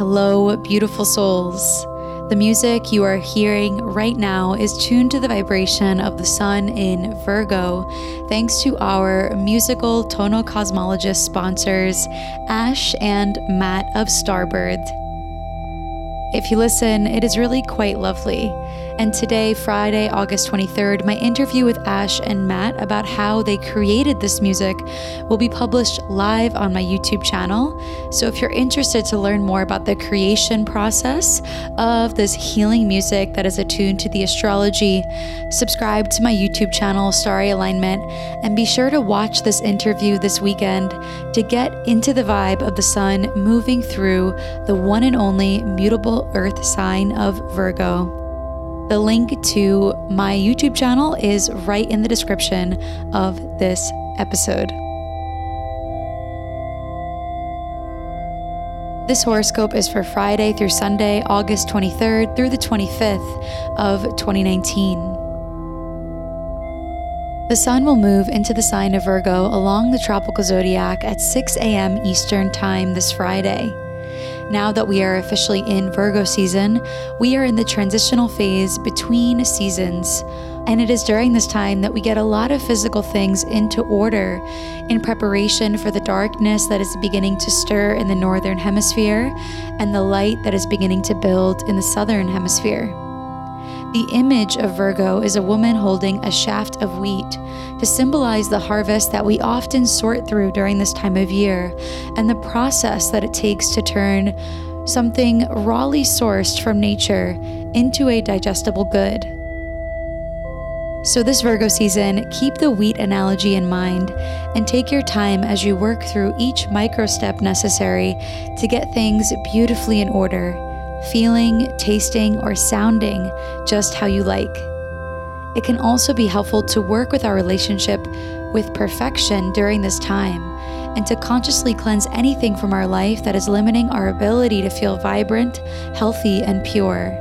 Hello, beautiful souls. The music you are hearing right now is tuned to the vibration of the sun in Virgo, thanks to our musical tonal cosmologist sponsors, Ash and Matt of Starbird. If you listen, it is really quite lovely. And today, Friday, August 23rd, my interview with Ash and Matt about how they created this music will be published live on my YouTube channel. So if you're interested to learn more about the creation process of this healing music that is attuned to the astrology, subscribe to my YouTube channel, Starry Alignment, and be sure to watch this interview this weekend to get into the vibe of the sun moving through the one and only mutable earth sign of Virgo. The link to my YouTube channel is right in the description of this episode. This horoscope is for Friday through Sunday, August 23rd through the 25th of 2019. The sun will move into the sign of Virgo along the tropical zodiac at 6 a.m. Eastern Time this Friday. Now that we are officially in Virgo season, we are in the transitional phase between seasons. And it is during this time that we get a lot of physical things into order in preparation for the darkness that is beginning to stir in the northern hemisphere and the light that is beginning to build in the southern hemisphere. The image of Virgo is a woman holding a shaft of wheat to symbolize the harvest that we often sort through during this time of year and the process that it takes to turn something rawly sourced from nature into a digestible good. So, this Virgo season, keep the wheat analogy in mind and take your time as you work through each micro step necessary to get things beautifully in order feeling, tasting, or sounding just how you like. It can also be helpful to work with our relationship with perfection during this time and to consciously cleanse anything from our life that is limiting our ability to feel vibrant, healthy, and pure.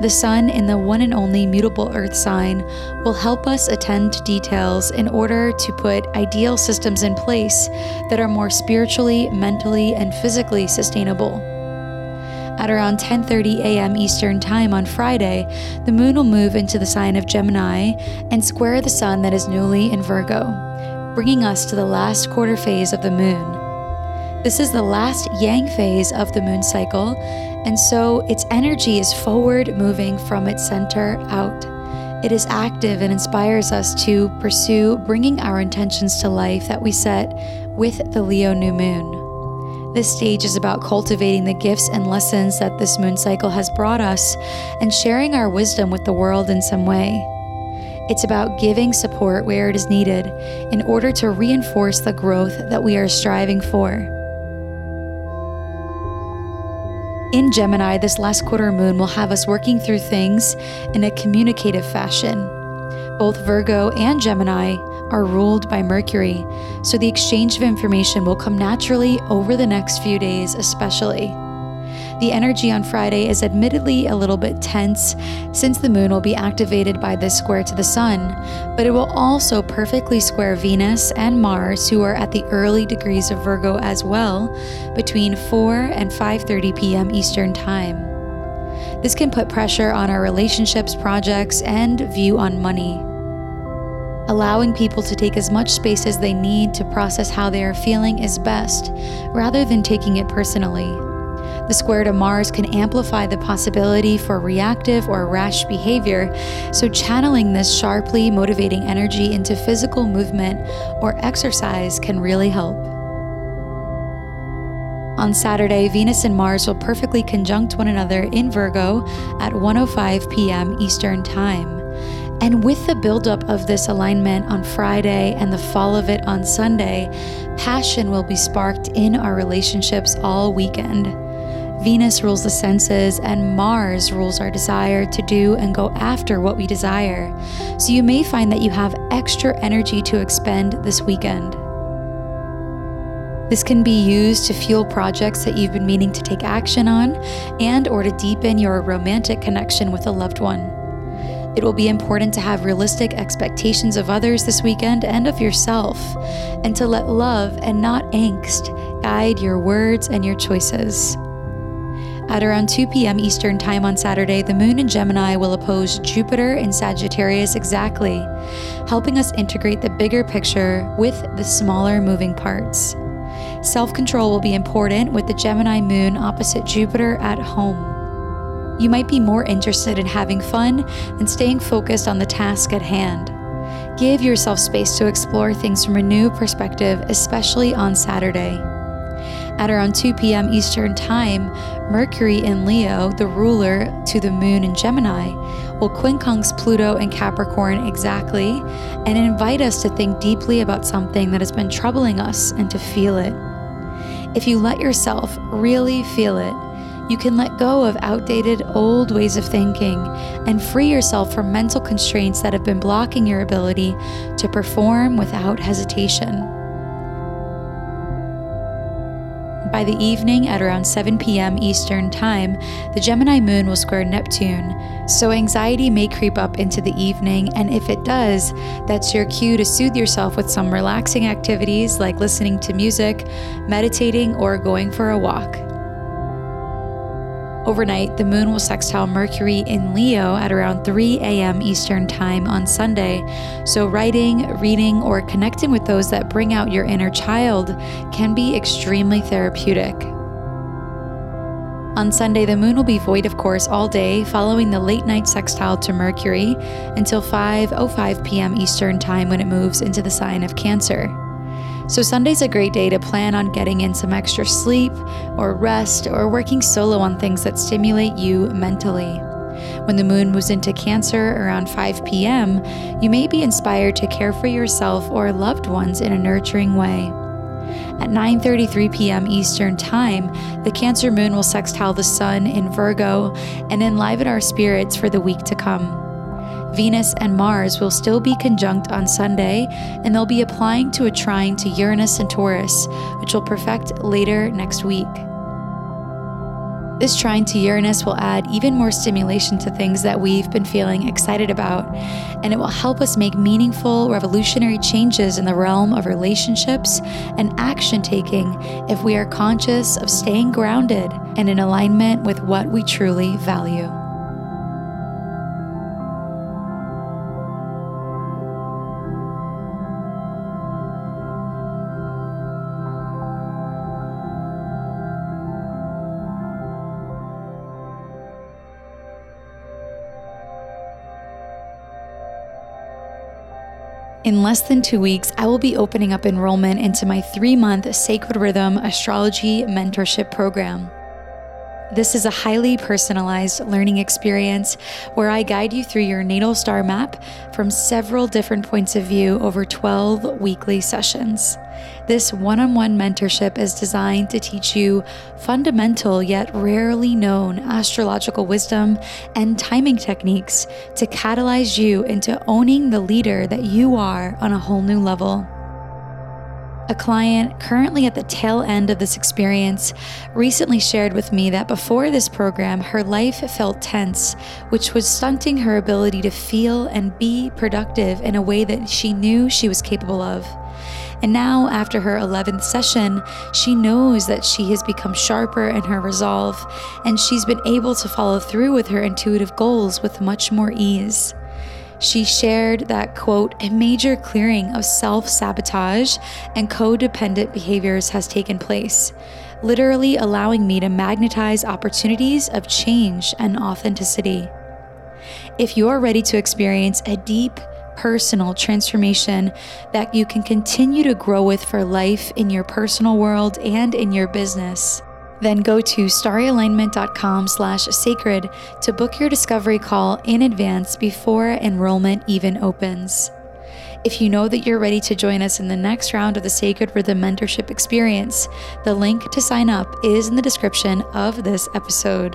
The sun in the one and only mutable earth sign will help us attend to details in order to put ideal systems in place that are more spiritually, mentally, and physically sustainable. At around 10:30 a.m. Eastern Time on Friday, the moon will move into the sign of Gemini and square the sun that is newly in Virgo, bringing us to the last quarter phase of the moon. This is the last yang phase of the moon cycle, and so its energy is forward moving from its center out. It is active and inspires us to pursue bringing our intentions to life that we set with the Leo new moon. This stage is about cultivating the gifts and lessons that this moon cycle has brought us and sharing our wisdom with the world in some way. It's about giving support where it is needed in order to reinforce the growth that we are striving for. In Gemini, this last quarter moon will have us working through things in a communicative fashion. Both Virgo and Gemini are ruled by Mercury, so the exchange of information will come naturally over the next few days, especially. The energy on Friday is admittedly a little bit tense since the moon will be activated by this square to the sun, but it will also perfectly square Venus and Mars who are at the early degrees of Virgo as well between 4 and 5:30 p.m. Eastern Time. This can put pressure on our relationships, projects, and view on money allowing people to take as much space as they need to process how they are feeling is best, rather than taking it personally. The square to Mars can amplify the possibility for reactive or rash behavior, so channeling this sharply motivating energy into physical movement or exercise can really help. On Saturday, Venus and Mars will perfectly conjunct one another in Virgo at 1:05 p.m. Eastern Time And with the buildup of this alignment on Friday and the fall of it on Sunday, passion will be sparked in our relationships all weekend. Venus rules the senses, and Mars rules our desire to do and go after what we desire. So you may find that you have extra energy to expend this weekend. This can be used to fuel projects that you've been meaning to take action on and or to deepen your romantic connection with a loved one. It will be important to have realistic expectations of others this weekend and of yourself, and to let love and not angst guide your words and your choices. At around 2 p.m. Eastern Time on Saturday, the moon in Gemini will oppose Jupiter in Sagittarius exactly, helping us integrate the bigger picture with the smaller moving parts. Self control will be important with the Gemini moon opposite Jupiter at home. You might be more interested in having fun than staying focused on the task at hand. Give yourself space to explore things from a new perspective, especially on Saturday. At around 2 p.m. Eastern Time, Mercury in Leo, the ruler to the moon in Gemini, will quincunx Pluto and Capricorn exactly and invite us to think deeply about something that has been troubling us and to feel it. If you let yourself really feel it, you can let go of outdated old ways of thinking and free yourself from mental constraints that have been blocking your ability to perform without hesitation. By the evening at around 7 p.m. Eastern Time, the Gemini moon will square Neptune, so anxiety may creep up into the evening, and if it does, that's your cue to soothe yourself with some relaxing activities like listening to music, meditating, or going for a walk. Overnight, the moon will sextile Mercury in Leo at around 3 a.m. Eastern Time on Sunday. So, writing, reading, or connecting with those that bring out your inner child can be extremely therapeutic. On Sunday, the moon will be void of course all day, following the late night sextile to Mercury until 5:05 p.m. Eastern Time when it moves into the sign of Cancer. So, Sunday's a great day to plan on getting in some extra sleep or rest or working solo on things that stimulate you mentally. When the moon moves into Cancer around 5 p.m., you may be inspired to care for yourself or loved ones in a nurturing way. At 9:33 p.m. Eastern Time, the Cancer moon will sextile the sun in Virgo and enliven our spirits for the week to come. Venus and Mars will still be conjunct on Sunday, and they'll be applying to a trine to Uranus and Taurus, which will perfect later next week. This trine to Uranus will add even more stimulation to things that we've been feeling excited about, and it will help us make meaningful, revolutionary changes in the realm of relationships and action taking if we are conscious of staying grounded and in alignment with what we truly value. In less than two weeks, I will be opening up enrollment into my three month Sacred Rhythm Astrology Mentorship Program. This is a highly personalized learning experience where I guide you through your natal star map from several different points of view over 12 weekly sessions. This one on one mentorship is designed to teach you fundamental yet rarely known astrological wisdom and timing techniques to catalyze you into owning the leader that you are on a whole new level. A client currently at the tail end of this experience recently shared with me that before this program, her life felt tense, which was stunting her ability to feel and be productive in a way that she knew she was capable of. And now, after her 11th session, she knows that she has become sharper in her resolve and she's been able to follow through with her intuitive goals with much more ease. She shared that, quote, a major clearing of self sabotage and codependent behaviors has taken place, literally allowing me to magnetize opportunities of change and authenticity. If you're ready to experience a deep, personal transformation that you can continue to grow with for life in your personal world and in your business, Then go to starryalignment.com slash sacred to book your discovery call in advance before enrollment even opens. If you know that you're ready to join us in the next round of the Sacred Rhythm Mentorship Experience, the link to sign up is in the description of this episode.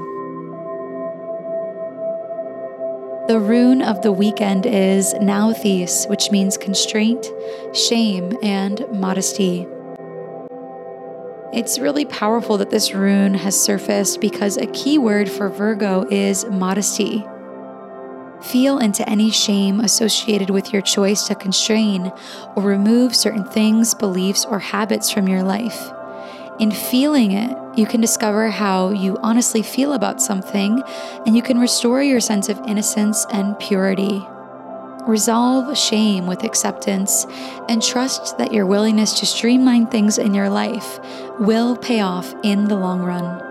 The rune of the weekend is Nauthiz, which means constraint, shame, and modesty. It's really powerful that this rune has surfaced because a key word for Virgo is modesty. Feel into any shame associated with your choice to constrain or remove certain things, beliefs, or habits from your life. In feeling it, you can discover how you honestly feel about something, and you can restore your sense of innocence and purity. Resolve shame with acceptance and trust that your willingness to streamline things in your life will pay off in the long run.